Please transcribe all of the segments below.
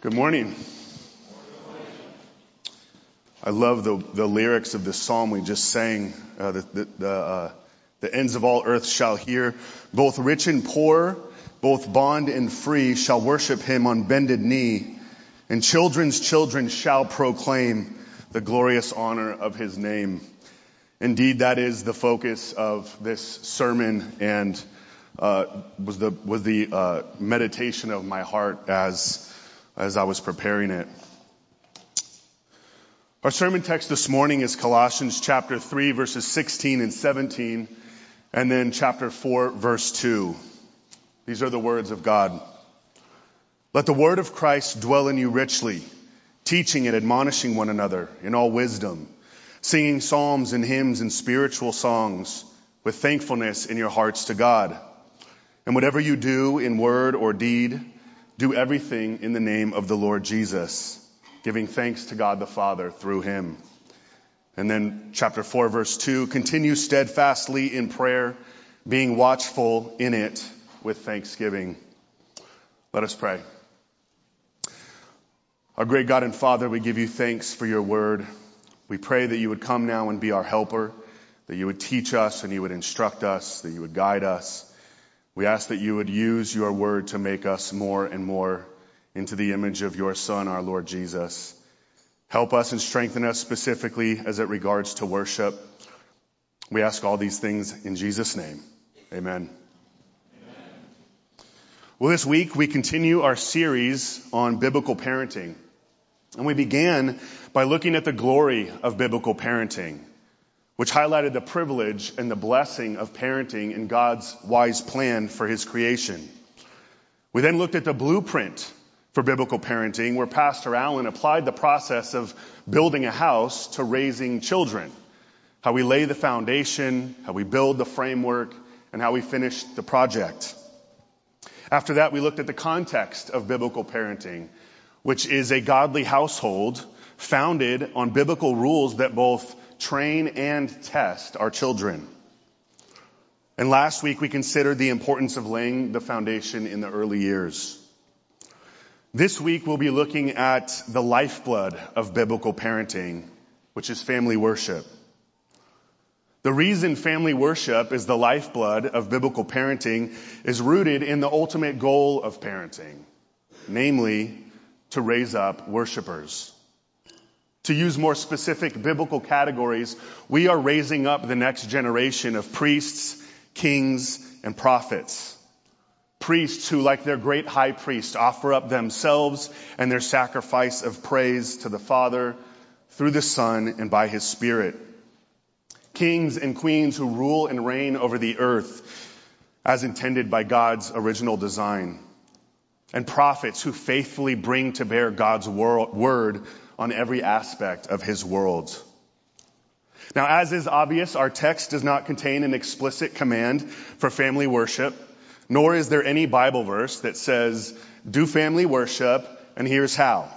Good morning. I love the, the lyrics of this psalm we just sang. Uh, the, the, the, uh, the ends of all earth shall hear. Both rich and poor, both bond and free shall worship him on bended knee. And children's children shall proclaim the glorious honor of his name. Indeed, that is the focus of this sermon and uh, was the was the uh, meditation of my heart as as I was preparing it. Our sermon text this morning is Colossians chapter 3 verses 16 and 17 and then chapter 4 verse 2. These are the words of God. Let the word of Christ dwell in you richly, teaching and admonishing one another in all wisdom, singing psalms and hymns and spiritual songs with thankfulness in your hearts to God. And whatever you do in word or deed, do everything in the name of the Lord Jesus, giving thanks to God the Father through him. And then chapter 4 verse 2, continue steadfastly in prayer, being watchful in it with thanksgiving. Let us pray. Our great God and Father, we give you thanks for your word. We pray that you would come now and be our helper, that you would teach us and you would instruct us, that you would guide us. We ask that you would use your word to make us more and more into the image of your Son, our Lord Jesus. Help us and strengthen us specifically as it regards to worship. We ask all these things in Jesus' name. Amen. Amen. Well, this week we continue our series on biblical parenting. And we began by looking at the glory of biblical parenting which highlighted the privilege and the blessing of parenting in God's wise plan for his creation. We then looked at the blueprint for biblical parenting where Pastor Allen applied the process of building a house to raising children. How we lay the foundation, how we build the framework, and how we finish the project. After that, we looked at the context of biblical parenting, which is a godly household founded on biblical rules that both train and test our children. And last week we considered the importance of laying the foundation in the early years. This week we'll be looking at the lifeblood of biblical parenting, which is family worship. The reason family worship is the lifeblood of biblical parenting is rooted in the ultimate goal of parenting, namely to raise up worshipers. To use more specific biblical categories, we are raising up the next generation of priests, kings, and prophets. Priests who, like their great high priest, offer up themselves and their sacrifice of praise to the Father through the Son and by His Spirit. Kings and queens who rule and reign over the earth as intended by God's original design. And prophets who faithfully bring to bear God's word on every aspect of his world. Now, as is obvious, our text does not contain an explicit command for family worship, nor is there any Bible verse that says, do family worship, and here's how.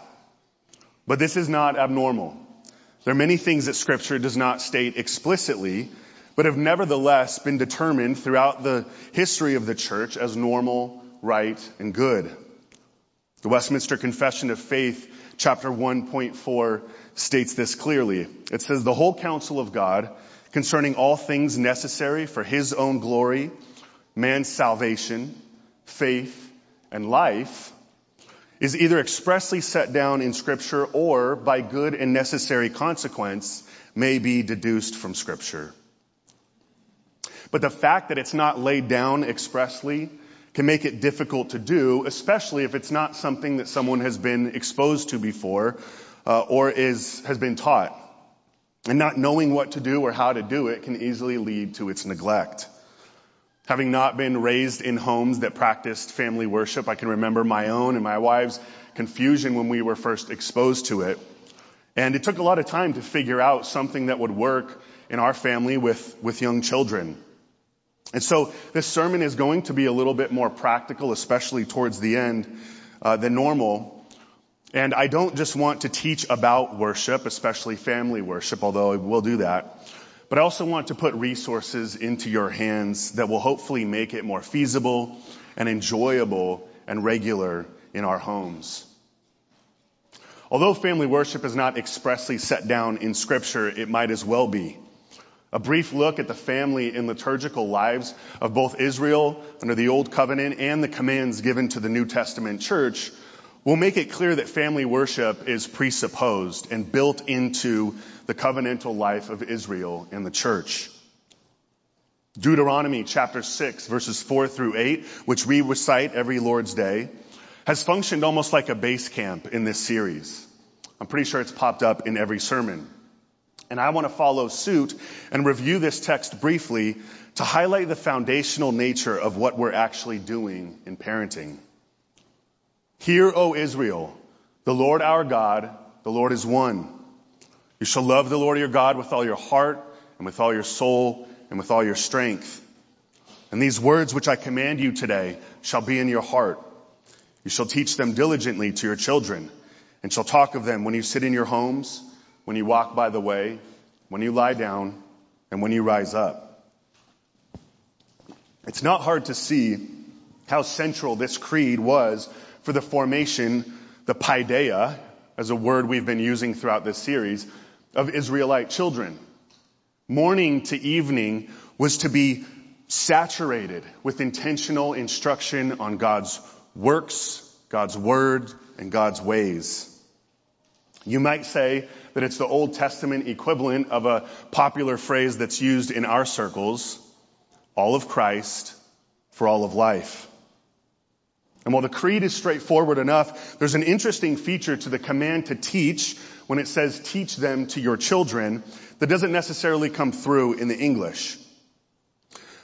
But this is not abnormal. There are many things that scripture does not state explicitly, but have nevertheless been determined throughout the history of the church as normal, right, and good. The Westminster Confession of Faith chapter 1.4 states this clearly. It says, the whole counsel of God concerning all things necessary for his own glory, man's salvation, faith, and life is either expressly set down in scripture or by good and necessary consequence may be deduced from scripture. But the fact that it's not laid down expressly can make it difficult to do, especially if it's not something that someone has been exposed to before uh, or is has been taught. And not knowing what to do or how to do it can easily lead to its neglect. Having not been raised in homes that practiced family worship, I can remember my own and my wife's confusion when we were first exposed to it. And it took a lot of time to figure out something that would work in our family with, with young children. And so this sermon is going to be a little bit more practical, especially towards the end, uh, than normal. And I don't just want to teach about worship, especially family worship, although I will do that. But I also want to put resources into your hands that will hopefully make it more feasible and enjoyable and regular in our homes. Although family worship is not expressly set down in scripture, it might as well be. A brief look at the family and liturgical lives of both Israel under the Old Covenant and the commands given to the New Testament church will make it clear that family worship is presupposed and built into the covenantal life of Israel and the church. Deuteronomy chapter 6 verses 4 through 8, which we recite every Lord's Day, has functioned almost like a base camp in this series. I'm pretty sure it's popped up in every sermon. And I want to follow suit and review this text briefly to highlight the foundational nature of what we're actually doing in parenting. Hear, O Israel, the Lord our God, the Lord is one. You shall love the Lord your God with all your heart and with all your soul and with all your strength. And these words which I command you today shall be in your heart. You shall teach them diligently to your children and shall talk of them when you sit in your homes, when you walk by the way, when you lie down, and when you rise up. It's not hard to see how central this creed was for the formation, the paideia, as a word we've been using throughout this series, of Israelite children. Morning to evening was to be saturated with intentional instruction on God's works, God's word, and God's ways. You might say that it's the Old Testament equivalent of a popular phrase that's used in our circles, all of Christ for all of life. And while the creed is straightforward enough, there's an interesting feature to the command to teach when it says teach them to your children that doesn't necessarily come through in the English.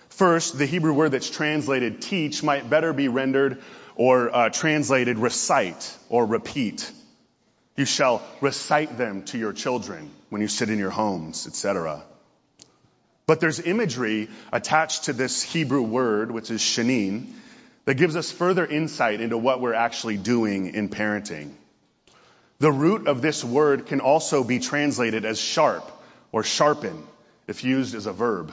First, the Hebrew word that's translated teach might better be rendered or uh, translated recite or repeat. You shall recite them to your children when you sit in your homes, etc. But there's imagery attached to this Hebrew word, which is shanin, that gives us further insight into what we're actually doing in parenting. The root of this word can also be translated as sharp or sharpen if used as a verb.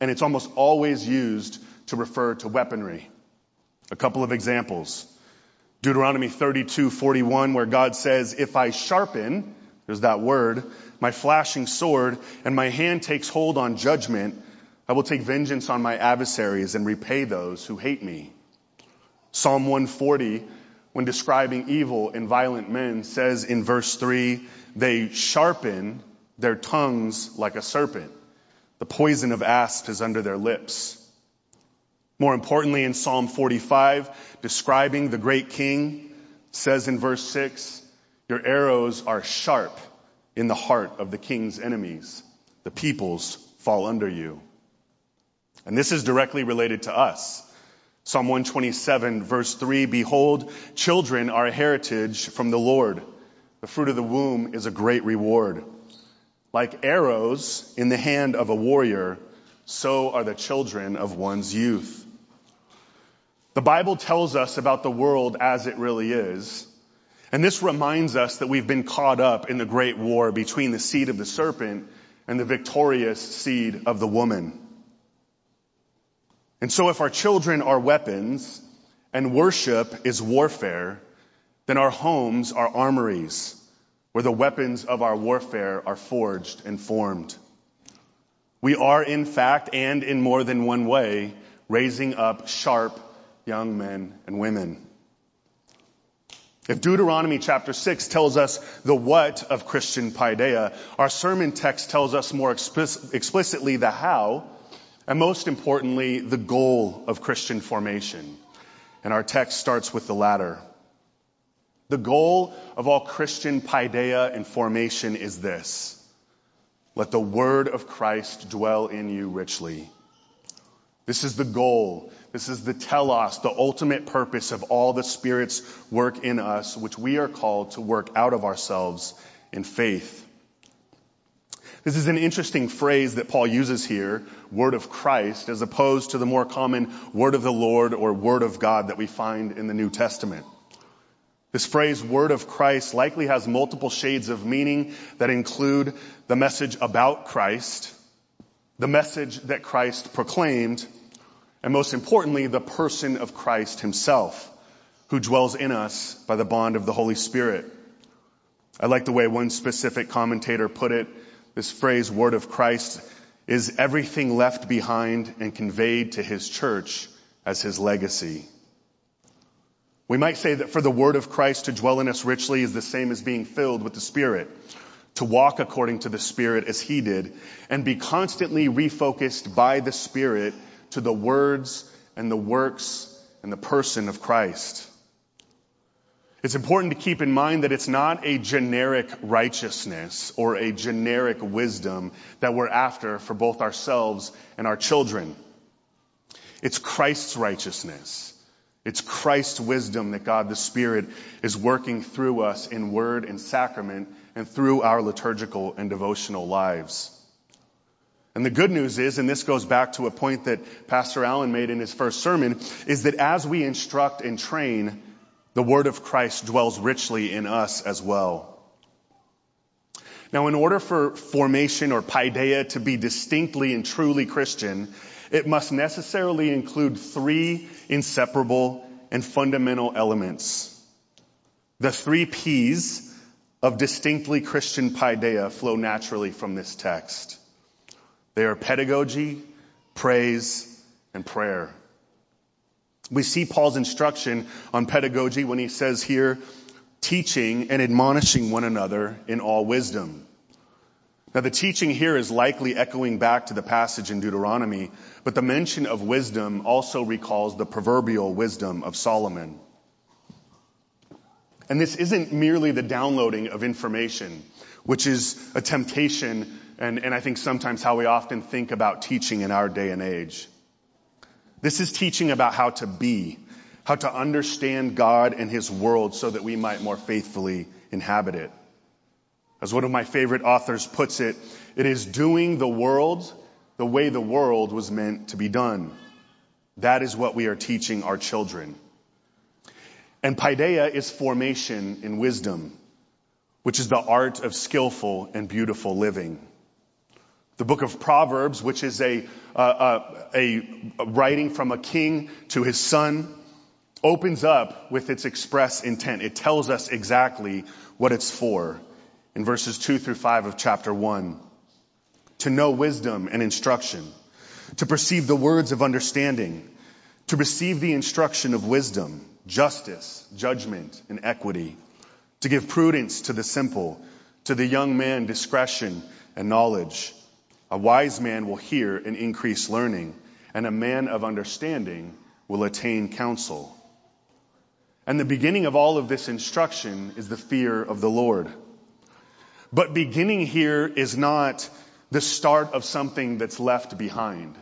And it's almost always used to refer to weaponry. A couple of examples. Deuteronomy 32:41 where God says, "If I sharpen, there's that word, my flashing sword and my hand takes hold on judgment, I will take vengeance on my adversaries and repay those who hate me. Psalm 140, when describing evil and violent men, says in verse 3, they sharpen their tongues like a serpent. The poison of asps is under their lips. More importantly, in Psalm 45, describing the great king, says in verse 6, your arrows are sharp in the heart of the king's enemies. The peoples fall under you. And this is directly related to us. Psalm 127 verse 3, behold, children are a heritage from the Lord. The fruit of the womb is a great reward. Like arrows in the hand of a warrior, so are the children of one's youth. The Bible tells us about the world as it really is. And this reminds us that we've been caught up in the great war between the seed of the serpent and the victorious seed of the woman. And so if our children are weapons and worship is warfare, then our homes are armories where the weapons of our warfare are forged and formed. We are in fact and in more than one way raising up sharp young men and women. If Deuteronomy chapter 6 tells us the what of Christian paideia, our sermon text tells us more explicitly the how and most importantly, the goal of Christian formation. And our text starts with the latter. The goal of all Christian paideia and formation is this. Let the word of Christ dwell in you richly. This is the goal. This is the telos, the ultimate purpose of all the Spirit's work in us, which we are called to work out of ourselves in faith. This is an interesting phrase that Paul uses here, word of Christ, as opposed to the more common word of the Lord or word of God that we find in the New Testament. This phrase, word of Christ, likely has multiple shades of meaning that include the message about Christ, the message that Christ proclaimed, and most importantly, the person of Christ himself, who dwells in us by the bond of the Holy Spirit. I like the way one specific commentator put it. This phrase, word of Christ, is everything left behind and conveyed to his church as his legacy. We might say that for the word of Christ to dwell in us richly is the same as being filled with the Spirit, to walk according to the Spirit as he did, and be constantly refocused by the Spirit to the words and the works and the person of Christ. It's important to keep in mind that it's not a generic righteousness or a generic wisdom that we're after for both ourselves and our children. It's Christ's righteousness. It's Christ's wisdom that God the Spirit is working through us in word and sacrament and through our liturgical and devotional lives. And the good news is, and this goes back to a point that Pastor Allen made in his first sermon, is that as we instruct and train, the word of Christ dwells richly in us as well. Now, in order for formation or paideia to be distinctly and truly Christian, it must necessarily include three inseparable and fundamental elements. The three P's of distinctly Christian paideia flow naturally from this text. They are pedagogy, praise, and prayer. We see Paul's instruction on pedagogy when he says here, teaching and admonishing one another in all wisdom. Now the teaching here is likely echoing back to the passage in Deuteronomy, but the mention of wisdom also recalls the proverbial wisdom of Solomon. And this isn't merely the downloading of information, which is a temptation and, and I think sometimes how we often think about teaching in our day and age. This is teaching about how to be, how to understand God and His world so that we might more faithfully inhabit it. As one of my favorite authors puts it, it is doing the world the way the world was meant to be done. That is what we are teaching our children. And paideia is formation in wisdom, which is the art of skillful and beautiful living. The book of Proverbs, which is a, uh, a, a writing from a king to his son, opens up with its express intent. It tells us exactly what it's for in verses 2 through 5 of chapter 1. To know wisdom and instruction, to perceive the words of understanding, to receive the instruction of wisdom, justice, judgment, and equity, to give prudence to the simple, to the young man discretion and knowledge. A wise man will hear and increase learning, and a man of understanding will attain counsel. And the beginning of all of this instruction is the fear of the Lord. But beginning here is not the start of something that's left behind.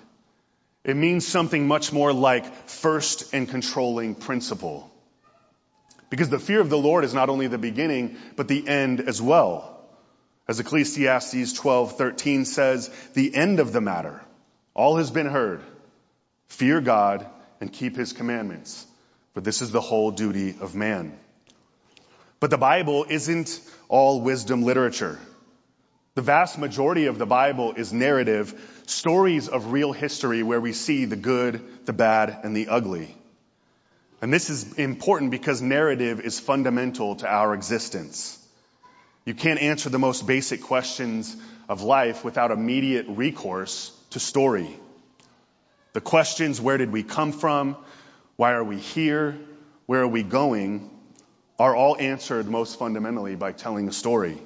It means something much more like first and controlling principle. Because the fear of the Lord is not only the beginning, but the end as well. As Ecclesiastes 12:13 says, the end of the matter, all has been heard. Fear God and keep his commandments, for this is the whole duty of man. But the Bible isn't all wisdom literature. The vast majority of the Bible is narrative, stories of real history where we see the good, the bad, and the ugly. And this is important because narrative is fundamental to our existence. You can't answer the most basic questions of life without immediate recourse to story. The questions, where did we come from? Why are we here? Where are we going? are all answered most fundamentally by telling a story.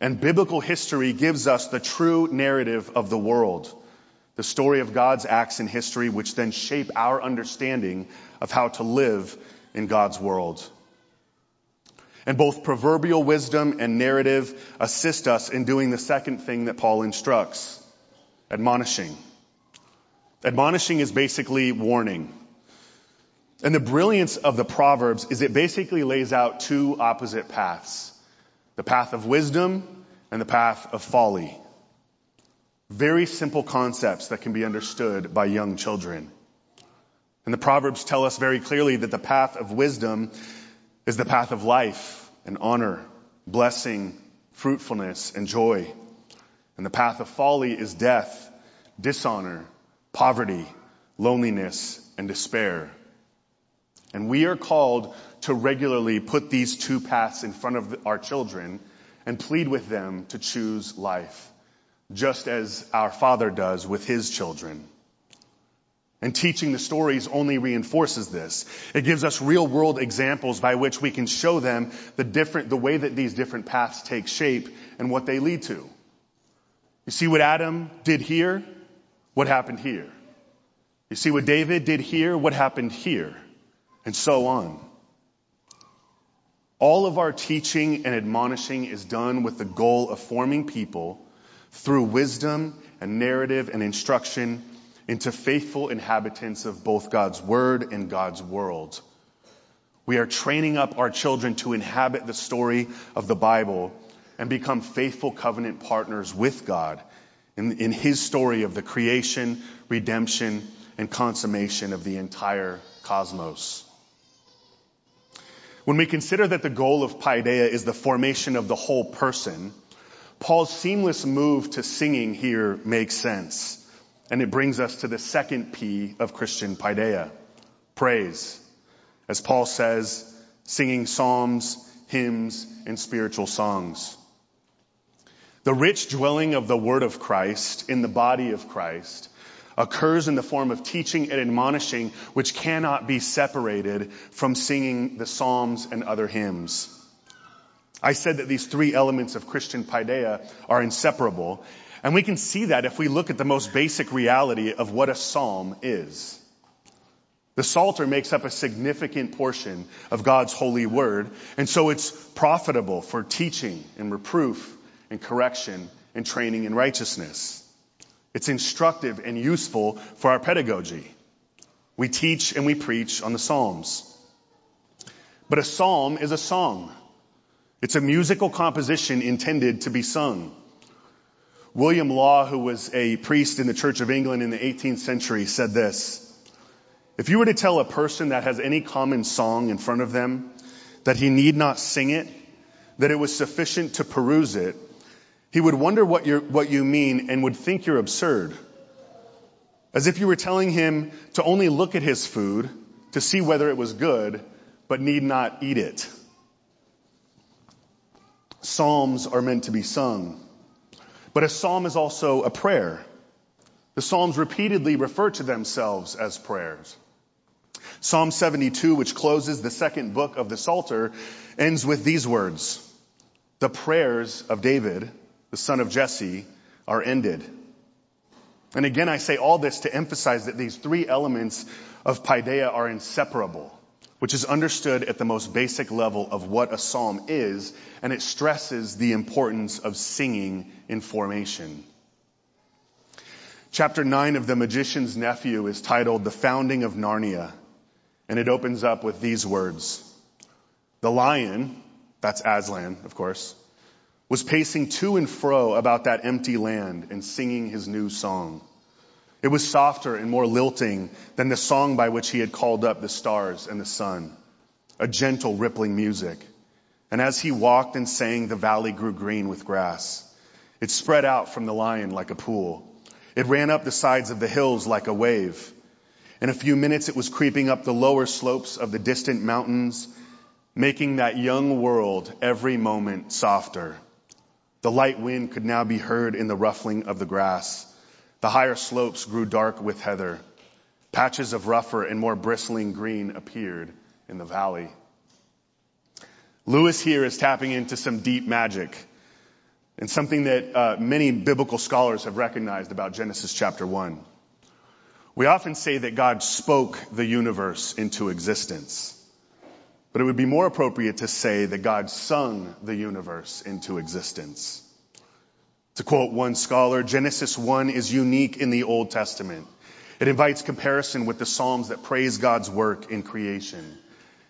And biblical history gives us the true narrative of the world, the story of God's acts in history, which then shape our understanding of how to live in God's world. And both proverbial wisdom and narrative assist us in doing the second thing that Paul instructs admonishing. Admonishing is basically warning. And the brilliance of the Proverbs is it basically lays out two opposite paths the path of wisdom and the path of folly. Very simple concepts that can be understood by young children. And the Proverbs tell us very clearly that the path of wisdom is the path of life and honor, blessing, fruitfulness, and joy. And the path of folly is death, dishonor, poverty, loneliness, and despair. And we are called to regularly put these two paths in front of our children and plead with them to choose life, just as our Father does with His children. And teaching the stories only reinforces this. It gives us real world examples by which we can show them the different, the way that these different paths take shape and what they lead to. You see what Adam did here? What happened here? You see what David did here? What happened here? And so on. All of our teaching and admonishing is done with the goal of forming people through wisdom and narrative and instruction into faithful inhabitants of both God's word and God's world. We are training up our children to inhabit the story of the Bible and become faithful covenant partners with God in, in His story of the creation, redemption, and consummation of the entire cosmos. When we consider that the goal of Paideia is the formation of the whole person, Paul's seamless move to singing here makes sense. And it brings us to the second P of Christian Paideia, praise. As Paul says, singing psalms, hymns, and spiritual songs. The rich dwelling of the word of Christ in the body of Christ occurs in the form of teaching and admonishing, which cannot be separated from singing the psalms and other hymns. I said that these three elements of Christian paideia are inseparable, and we can see that if we look at the most basic reality of what a psalm is. The Psalter makes up a significant portion of God's holy word, and so it's profitable for teaching and reproof and correction and training in righteousness. It's instructive and useful for our pedagogy. We teach and we preach on the Psalms. But a psalm is a song. It's a musical composition intended to be sung. William Law, who was a priest in the Church of England in the 18th century, said this. If you were to tell a person that has any common song in front of them that he need not sing it, that it was sufficient to peruse it, he would wonder what, what you mean and would think you're absurd. As if you were telling him to only look at his food to see whether it was good, but need not eat it. Psalms are meant to be sung. But a psalm is also a prayer. The psalms repeatedly refer to themselves as prayers. Psalm 72, which closes the second book of the Psalter, ends with these words. The prayers of David, the son of Jesse, are ended. And again, I say all this to emphasize that these three elements of Paideia are inseparable which is understood at the most basic level of what a psalm is, and it stresses the importance of singing in formation. Chapter 9 of The Magician's Nephew is titled The Founding of Narnia, and it opens up with these words. The lion, that's Aslan, of course, was pacing to and fro about that empty land and singing his new song. It was softer and more lilting than the song by which he had called up the stars and the sun, a gentle rippling music. And as he walked and sang, the valley grew green with grass. It spread out from the lion like a pool. It ran up the sides of the hills like a wave. In a few minutes, it was creeping up the lower slopes of the distant mountains, making that young world every moment softer. The light wind could now be heard in the ruffling of the grass. The higher slopes grew dark with heather. Patches of rougher and more bristling green appeared in the valley. Lewis here is tapping into some deep magic and something that uh, many biblical scholars have recognized about Genesis chapter 1. We often say that God spoke the universe into existence. But it would be more appropriate to say that God sung the universe into existence. To quote one scholar, Genesis 1 is unique in the Old Testament. It invites comparison with the Psalms that praise God's work in creation.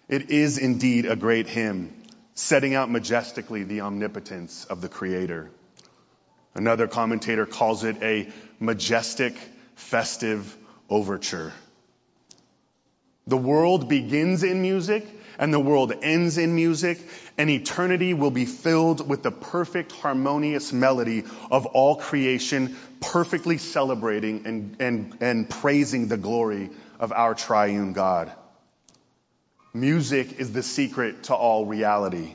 It is indeed a great hymn, setting out majestically the omnipotence of the Creator. Another commentator calls it a majestic, festive overture. The world begins in music and the world ends in music, and eternity will be filled with the perfect harmonious melody of all creation, perfectly celebrating and, and, and praising the glory of our triune God. music is the secret to all reality.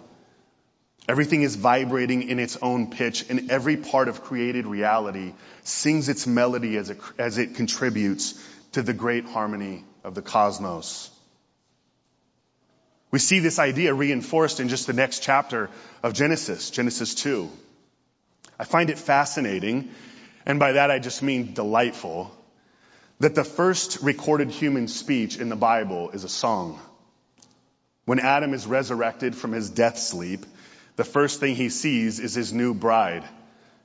Everything is vibrating in its own pitch, and every part of created reality sings its melody as it, as it contributes to the great harmony of the cosmos. We see this idea reinforced in just the next chapter of Genesis, Genesis 2. I find it fascinating, and by that I just mean delightful, that the first recorded human speech in the Bible is a song. When Adam is resurrected from his death sleep, the first thing he sees is his new bride,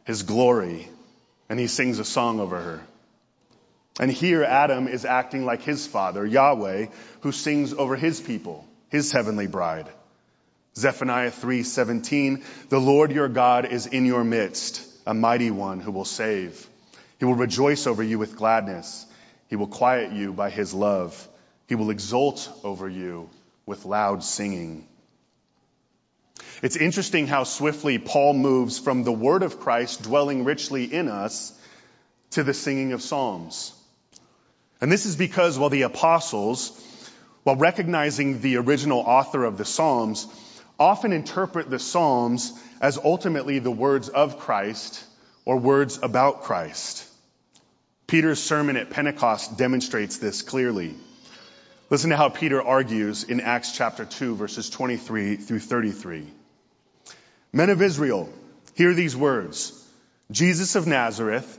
his glory, and he sings a song over her. And here Adam is acting like his father, Yahweh, who sings over his people his heavenly bride. Zephaniah 3:17 The Lord your God is in your midst, a mighty one who will save. He will rejoice over you with gladness. He will quiet you by his love. He will exult over you with loud singing. It's interesting how swiftly Paul moves from the word of Christ dwelling richly in us to the singing of psalms. And this is because while the apostles while recognizing the original author of the Psalms, often interpret the Psalms as ultimately the words of Christ or words about Christ. Peter's sermon at Pentecost demonstrates this clearly. Listen to how Peter argues in Acts chapter 2 verses 23 through 33. Men of Israel, hear these words. Jesus of Nazareth,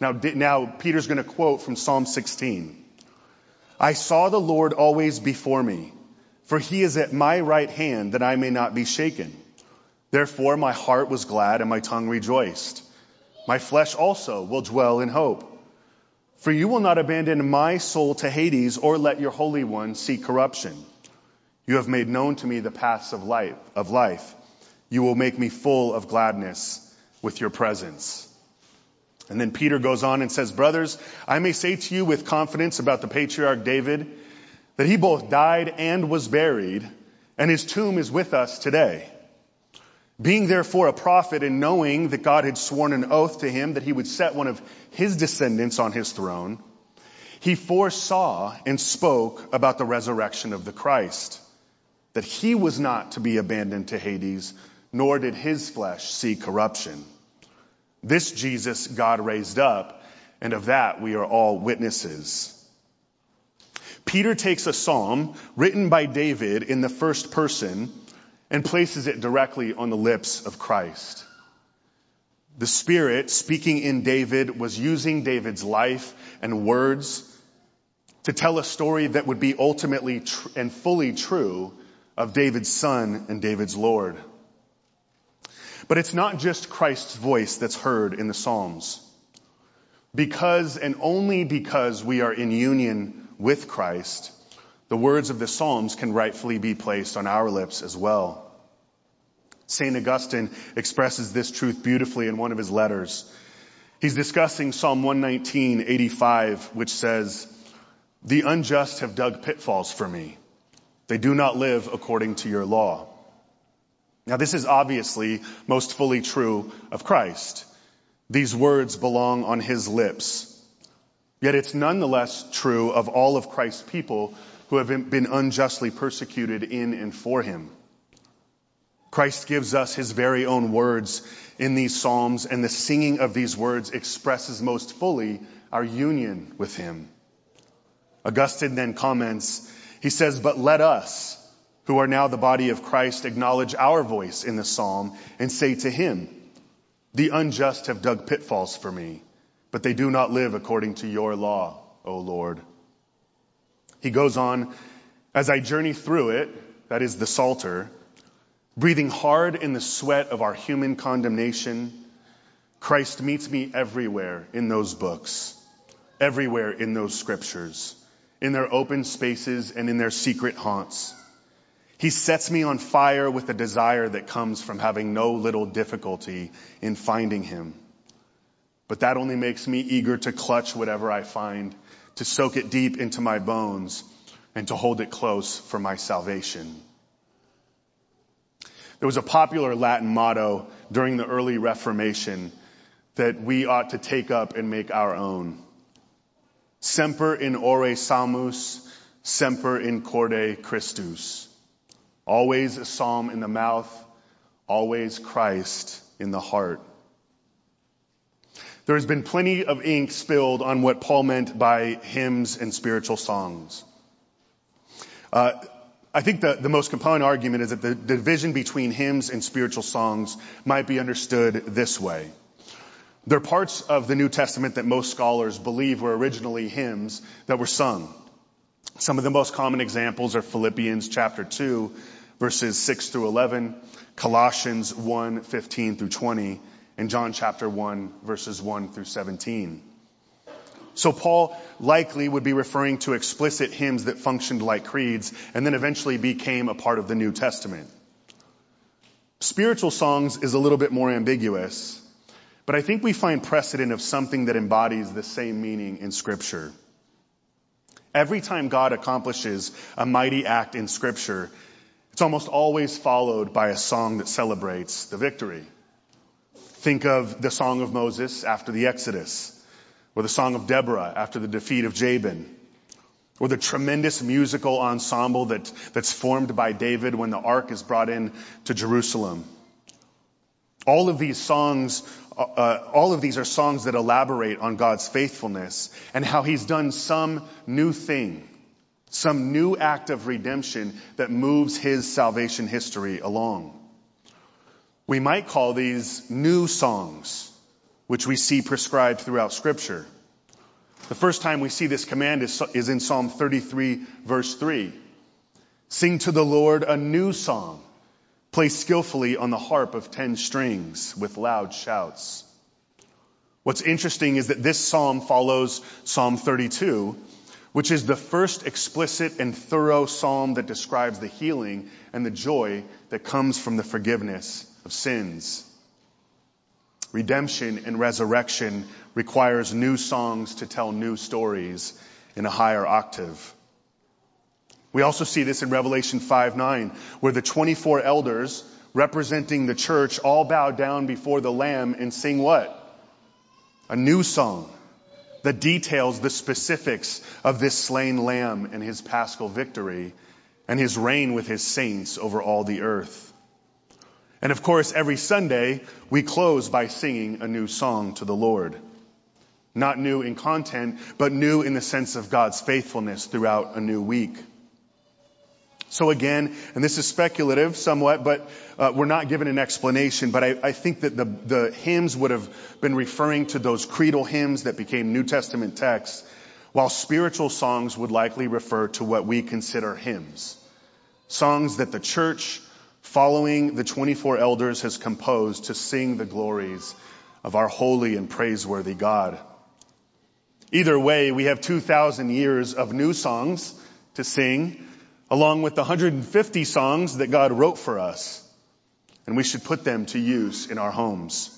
now, now Peter's going to quote from Psalm 16. I saw the Lord always before me, for he is at my right hand that I may not be shaken. Therefore my heart was glad and my tongue rejoiced. My flesh also will dwell in hope. For you will not abandon my soul to Hades or let your Holy One see corruption. You have made known to me the paths of life, of life. You will make me full of gladness with your presence. And then Peter goes on and says, Brothers, I may say to you with confidence about the patriarch David that he both died and was buried, and his tomb is with us today. Being therefore a prophet and knowing that God had sworn an oath to him that he would set one of his descendants on his throne, he foresaw and spoke about the resurrection of the Christ, that he was not to be abandoned to Hades, nor did his flesh see corruption. This Jesus God raised up, and of that we are all witnesses. Peter takes a psalm written by David in the first person and places it directly on the lips of Christ. The Spirit speaking in David was using David's life and words to tell a story that would be ultimately tr- and fully true of David's son and David's Lord. But it's not just Christ's voice that's heard in the Psalms. Because and only because we are in union with Christ, the words of the Psalms can rightfully be placed on our lips as well. St. Augustine expresses this truth beautifully in one of his letters. He's discussing Psalm 119, 85, which says, The unjust have dug pitfalls for me. They do not live according to your law. Now, this is obviously most fully true of Christ. These words belong on his lips. Yet it's nonetheless true of all of Christ's people who have been unjustly persecuted in and for him. Christ gives us his very own words in these Psalms, and the singing of these words expresses most fully our union with him. Augustine then comments, he says, But let us, who are now the body of Christ, acknowledge our voice in the psalm and say to him, The unjust have dug pitfalls for me, but they do not live according to your law, O Lord. He goes on, as I journey through it, that is the Psalter, breathing hard in the sweat of our human condemnation, Christ meets me everywhere in those books, everywhere in those scriptures, in their open spaces and in their secret haunts. He sets me on fire with a desire that comes from having no little difficulty in finding him. But that only makes me eager to clutch whatever I find, to soak it deep into my bones, and to hold it close for my salvation. There was a popular Latin motto during the early Reformation that we ought to take up and make our own. Semper in ore psalmus, semper in corde Christus. Always a psalm in the mouth, always Christ in the heart. There has been plenty of ink spilled on what Paul meant by hymns and spiritual songs. Uh, I think the, the most compelling argument is that the division between hymns and spiritual songs might be understood this way. There are parts of the New Testament that most scholars believe were originally hymns that were sung. Some of the most common examples are Philippians chapter 2 verses 6 through 11, Colossians 1, 15 through 20, and John chapter 1 verses 1 through 17. So Paul likely would be referring to explicit hymns that functioned like creeds and then eventually became a part of the New Testament. Spiritual songs is a little bit more ambiguous, but I think we find precedent of something that embodies the same meaning in scripture. Every time God accomplishes a mighty act in scripture, it's almost always followed by a song that celebrates the victory. Think of the Song of Moses after the Exodus or the Song of Deborah after the defeat of Jabin, or the tremendous musical ensemble that, that's formed by David when the ark is brought in to Jerusalem. All of these songs, uh, uh, all of these are songs that elaborate on God's faithfulness and how He's done some new thing, some new act of redemption that moves His salvation history along. We might call these new songs which we see prescribed throughout scripture. The first time we see this command is, in Psalm 33 verse 3. Sing to the Lord a new song. Play skillfully on the harp of ten strings with loud shouts. What's interesting is that this psalm follows Psalm 32, which is the first explicit and thorough psalm that describes the healing and the joy that comes from the forgiveness of sins. Redemption and resurrection requires new songs to tell new stories in a higher octave. We also see this in Revelation 5 9, where the 24 elders representing the church all bow down before the Lamb and sing what? A new song that details the specifics of this slain Lamb and his paschal victory and his reign with his saints over all the earth. And of course, every Sunday, we close by singing a new song to the Lord. Not new in content, but new in the sense of God's faithfulness throughout a new week. So again, and this is speculative somewhat, but uh, we're not given an explanation, but I, I think that the, the hymns would have been referring to those creedal hymns that became New Testament texts, while spiritual songs would likely refer to what we consider hymns. Songs that the church following the 24 elders has composed to sing the glories of our holy and praiseworthy God. Either way, we have 2,000 years of new songs to sing, along with the 150 songs that God wrote for us, and we should put them to use in our homes.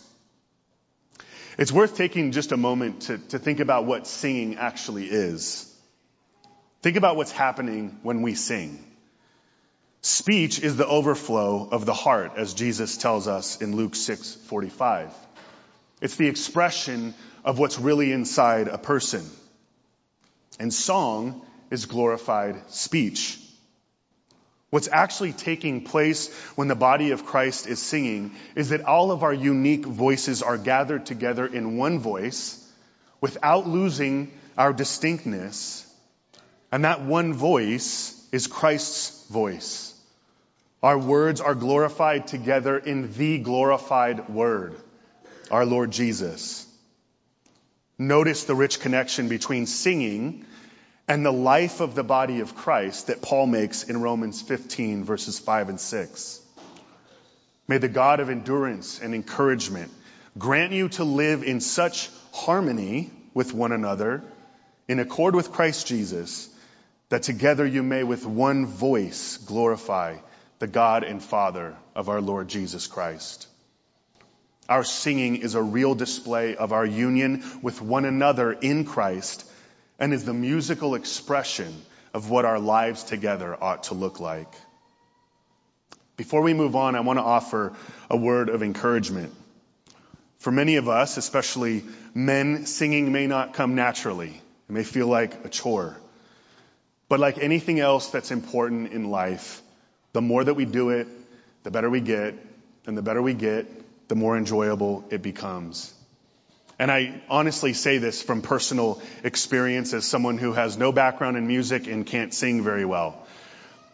It's worth taking just a moment to, to think about what singing actually is. Think about what's happening when we sing. Speech is the overflow of the heart, as Jesus tells us in Luke 6:45. It's the expression of what's really inside a person. And song is glorified speech. What's actually taking place when the body of Christ is singing is that all of our unique voices are gathered together in one voice without losing our distinctness. And that one voice is Christ's voice. Our words are glorified together in the glorified word, our Lord Jesus. Notice the rich connection between singing and the life of the body of Christ that Paul makes in Romans 15 verses 5 and 6. May the God of endurance and encouragement grant you to live in such harmony with one another in accord with Christ Jesus that together you may with one voice glorify the God and Father of our Lord Jesus Christ. Our singing is a real display of our union with one another in Christ and is the musical expression of what our lives together ought to look like. Before we move on, I want to offer a word of encouragement. For many of us, especially men, singing may not come naturally. It may feel like a chore. But like anything else that's important in life, the more that we do it, the better we get, and the better we get, the more enjoyable it becomes. And I honestly say this from personal experience as someone who has no background in music and can't sing very well.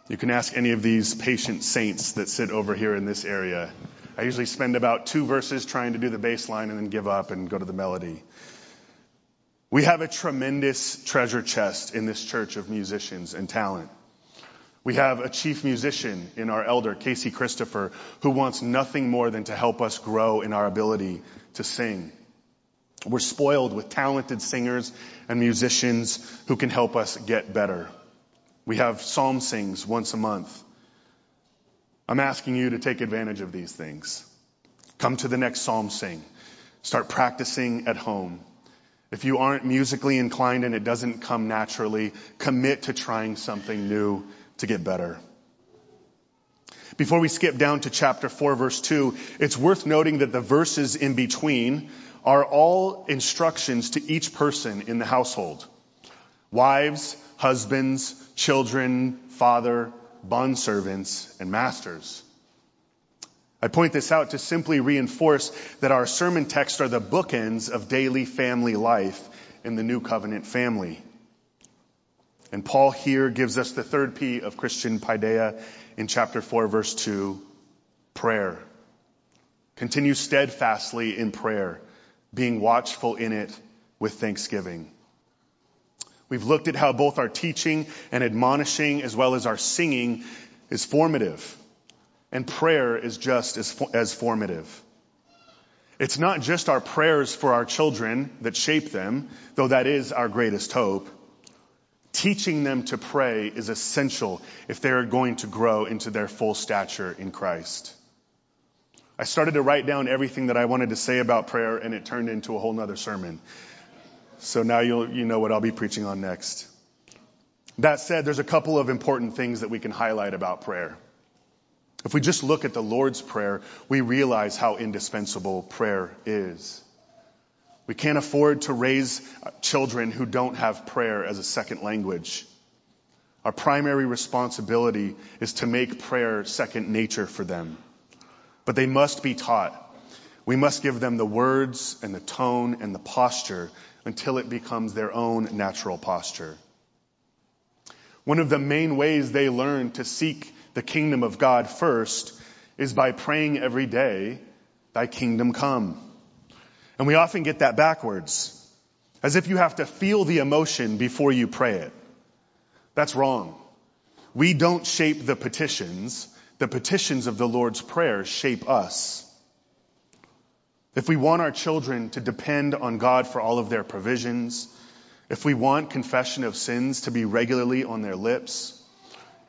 You can ask any of these patient saints that sit over here in this area. I usually spend about two verses trying to do the bass line and then give up and go to the melody. We have a tremendous treasure chest in this church of musicians and talent. We have a chief musician in our elder, Casey Christopher, who wants nothing more than to help us grow in our ability to sing. We're spoiled with talented singers and musicians who can help us get better. We have psalm sings once a month. I'm asking you to take advantage of these things. Come to the next psalm sing. Start practicing at home. If you aren't musically inclined and it doesn't come naturally, commit to trying something new to get better. Before we skip down to chapter 4 verse 2, it's worth noting that the verses in between are all instructions to each person in the household. Wives, husbands, children, father, bondservants, and masters. I point this out to simply reinforce that our sermon texts are the bookends of daily family life in the new covenant family. And Paul here gives us the third P of Christian paideia in chapter 4 verse 2, prayer. Continue steadfastly in prayer, being watchful in it with thanksgiving. We've looked at how both our teaching and admonishing as well as our singing is formative. And prayer is just as, as formative. It's not just our prayers for our children that shape them, though that is our greatest hope. Teaching them to pray is essential if they're going to grow into their full stature in Christ. I started to write down everything that I wanted to say about prayer and it turned into a whole nother sermon. So now you'll, you know what I'll be preaching on next. That said, there's a couple of important things that we can highlight about prayer. If we just look at the Lord's Prayer, we realize how indispensable prayer is. We can't afford to raise uh, children who don't have prayer as a second language. Our primary responsibility is to make prayer second nature for them. But they must be taught. We must give them the words and the tone and the posture until it becomes their own natural posture. One of the main ways they learn to seek the kingdom of God first is by praying every day, thy kingdom come. And we often get that backwards, as if you have to feel the emotion before you pray it. That's wrong. We don't shape the petitions. The petitions of the Lord's Prayer shape us. If we want our children to depend on God for all of their provisions, if we want confession of sins to be regularly on their lips,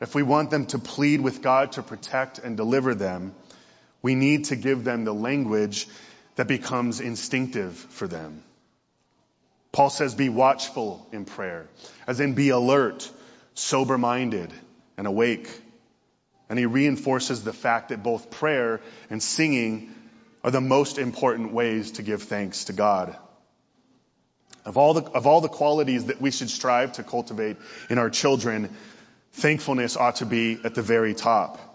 if we want them to plead with God to protect and deliver them, we need to give them the language that becomes instinctive for them. Paul says, be watchful in prayer, as in be alert, sober minded, and awake. And he reinforces the fact that both prayer and singing are the most important ways to give thanks to God. Of all the, of all the qualities that we should strive to cultivate in our children, thankfulness ought to be at the very top.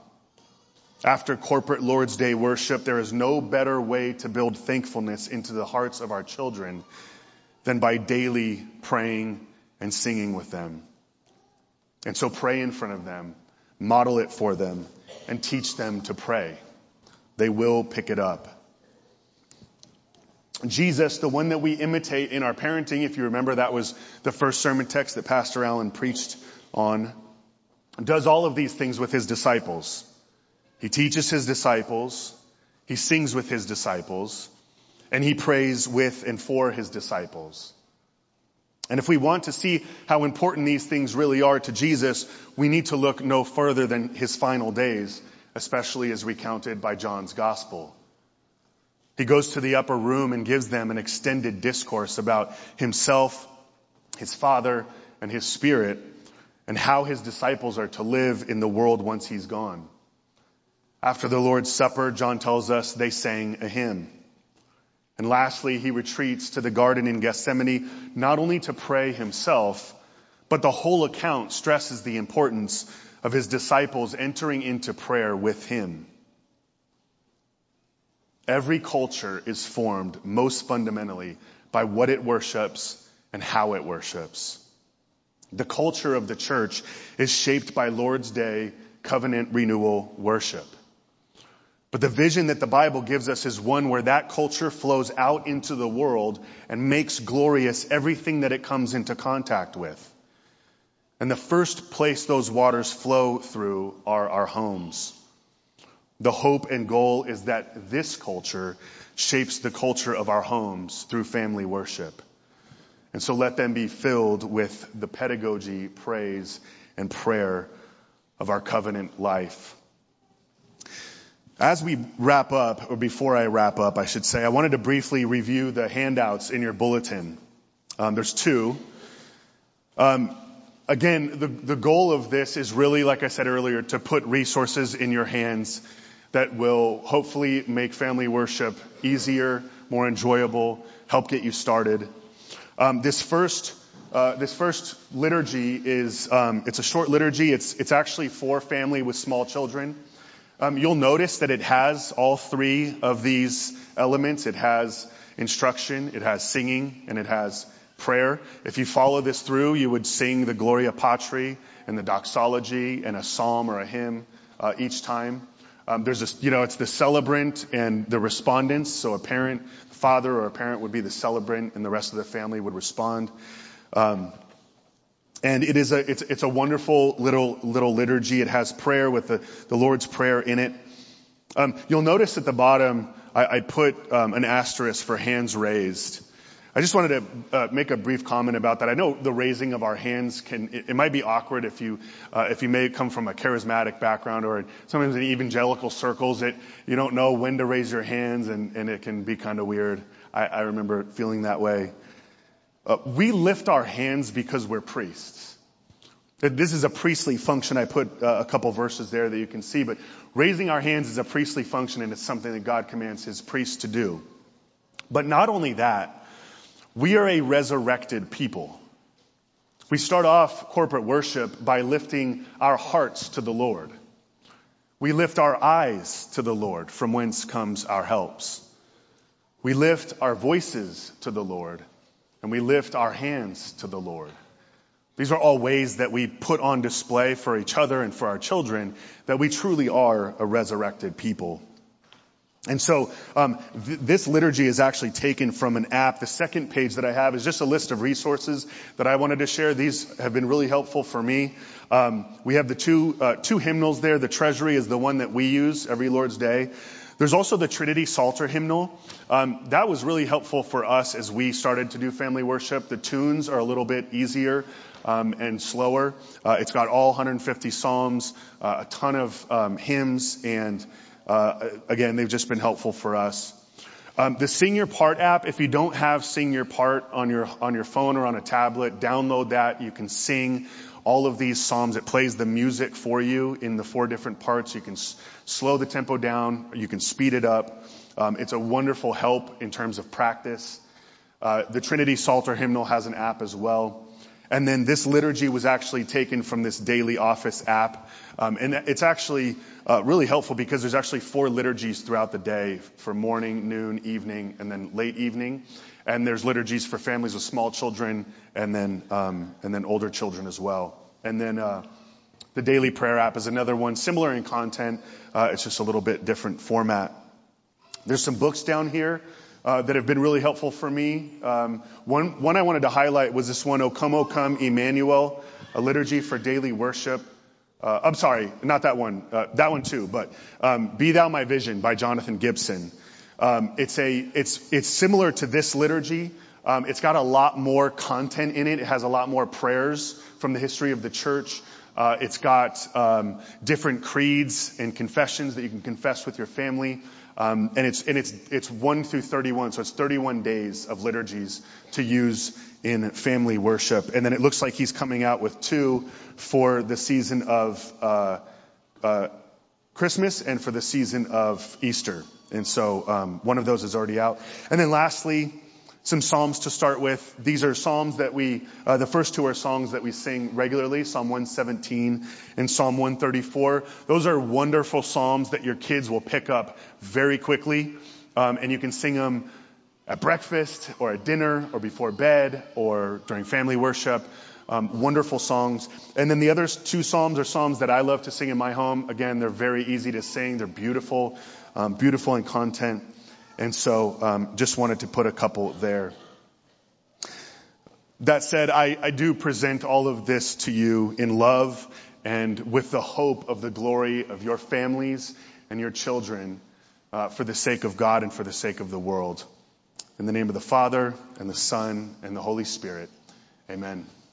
After corporate Lord's Day worship, there is no better way to build thankfulness into the hearts of our children than by daily praying and singing with them. And so pray in front of them, model it for them, and teach them to pray. They will pick it up. Jesus, the one that we imitate in our parenting, if you remember, that was the first sermon text that Pastor Allen preached on, does all of these things with his disciples. He teaches his disciples, he sings with his disciples, and he prays with and for his disciples. And if we want to see how important these things really are to Jesus, we need to look no further than his final days especially as recounted by John's gospel. He goes to the upper room and gives them an extended discourse about himself, his father, and his spirit, and how his disciples are to live in the world once he's gone. After the Lord's Supper, John tells us they sang a hymn. And lastly, he retreats to the garden in Gethsemane, not only to pray himself, but the whole account stresses the importance of his disciples entering into prayer with him. Every culture is formed most fundamentally by what it worships and how it worships. The culture of the church is shaped by Lord's Day covenant renewal worship. But the vision that the Bible gives us is one where that culture flows out into the world and makes glorious everything that it comes into contact with. And the first place those waters flow through are our homes. The hope and goal is that this culture shapes the culture of our homes through family worship. And so let them be filled with the pedagogy, praise, and prayer of our covenant life. As we wrap up, or before I wrap up, I should say, I wanted to briefly review the handouts in your bulletin. Um, there's two. Um, again, the, the goal of this is really, like I said earlier, to put resources in your hands that will hopefully make family worship easier, more enjoyable, help get you started. Um, this first uh, this first liturgy is um, it's a short liturgy. It's it's actually for family with small children. Um, you'll notice that it has all three of these elements. It has instruction, it has singing, and it has prayer. If you follow this through, you would sing the Gloria Patri and the doxology and a psalm or a hymn uh, each time. Um, there's this, you know, it's the celebrant and the respondents. So a parent, father or a parent would be the celebrant, and the rest of the family would respond. Um, and it is a, it's, it's a wonderful little, little liturgy. It has prayer with the, the Lord's Prayer in it. Um, you'll notice at the bottom, I, I put um, an asterisk for hands raised. I just wanted to uh, make a brief comment about that. I know the raising of our hands can, it, it might be awkward if you, uh, if you may come from a charismatic background or sometimes in evangelical circles that you don't know when to raise your hands and, and it can be kind of weird. I, I remember feeling that way. Uh, we lift our hands because we're priests. This is a priestly function. I put uh, a couple verses there that you can see, but raising our hands is a priestly function and it's something that God commands his priests to do. But not only that, we are a resurrected people. We start off corporate worship by lifting our hearts to the Lord. We lift our eyes to the Lord, from whence comes our helps. We lift our voices to the Lord and we lift our hands to the Lord. These are all ways that we put on display for each other and for our children that we truly are a resurrected people. And so um, th- this liturgy is actually taken from an app. The second page that I have is just a list of resources that I wanted to share. These have been really helpful for me. Um, we have the two uh, two hymnals there. The Treasury is the one that we use every Lord's Day. There's also the Trinity Psalter hymnal. Um, that was really helpful for us as we started to do family worship. The tunes are a little bit easier um, and slower. Uh, it's got all 150 psalms, uh, a ton of um, hymns, and uh, again, they've just been helpful for us. Um, the Sing Your Part app, if you don't have Sing Your Part on your on your phone or on a tablet, download that. You can sing all of these psalms. It plays the music for you in the four different parts. You can s- slow the tempo down. You can speed it up. Um, it's a wonderful help in terms of practice. Uh, the Trinity Psalter hymnal has an app as well. And then this liturgy was actually taken from this daily office app. Um, and it's actually uh, really helpful because there's actually four liturgies throughout the day for morning, noon, evening, and then late evening. And there's liturgies for families with small children and then, um, and then older children as well. And then, uh, the daily prayer app is another one, similar in content. Uh, it's just a little bit different format. There's some books down here uh, that have been really helpful for me. Um, one, one I wanted to highlight was this one, O Come, O Come, Emmanuel, a liturgy for daily worship. Uh, I'm sorry, not that one, uh, that one too, but um, Be Thou My Vision by Jonathan Gibson. Um, it's a, it's, it's similar to this liturgy. Um, it's got a lot more content in it. It has a lot more prayers from the history of the church. Uh, it's got um, different creeds and confessions that you can confess with your family. Um, and it's and it's it's one through 31, so it's 31 days of liturgies to use in family worship. And then it looks like he's coming out with two for the season of uh, uh, Christmas and for the season of Easter. And so um, one of those is already out. And then lastly, some psalms to start with. These are psalms that we, uh, the first two are songs that we sing regularly, Psalm 117 and Psalm 134. Those are wonderful psalms that your kids will pick up very quickly, um, and you can sing them at breakfast or at dinner or before bed or during family worship. Um, wonderful songs. And then the other two psalms are psalms that I love to sing in my home. Again, they're very easy to sing. They're beautiful, um, beautiful in content. And so um, just wanted to put a couple there. That said, I, I do present all of this to you in love and with the hope of the glory of your families and your children uh, for the sake of God and for the sake of the world. In the name of the Father and the Son and the Holy Spirit. Amen.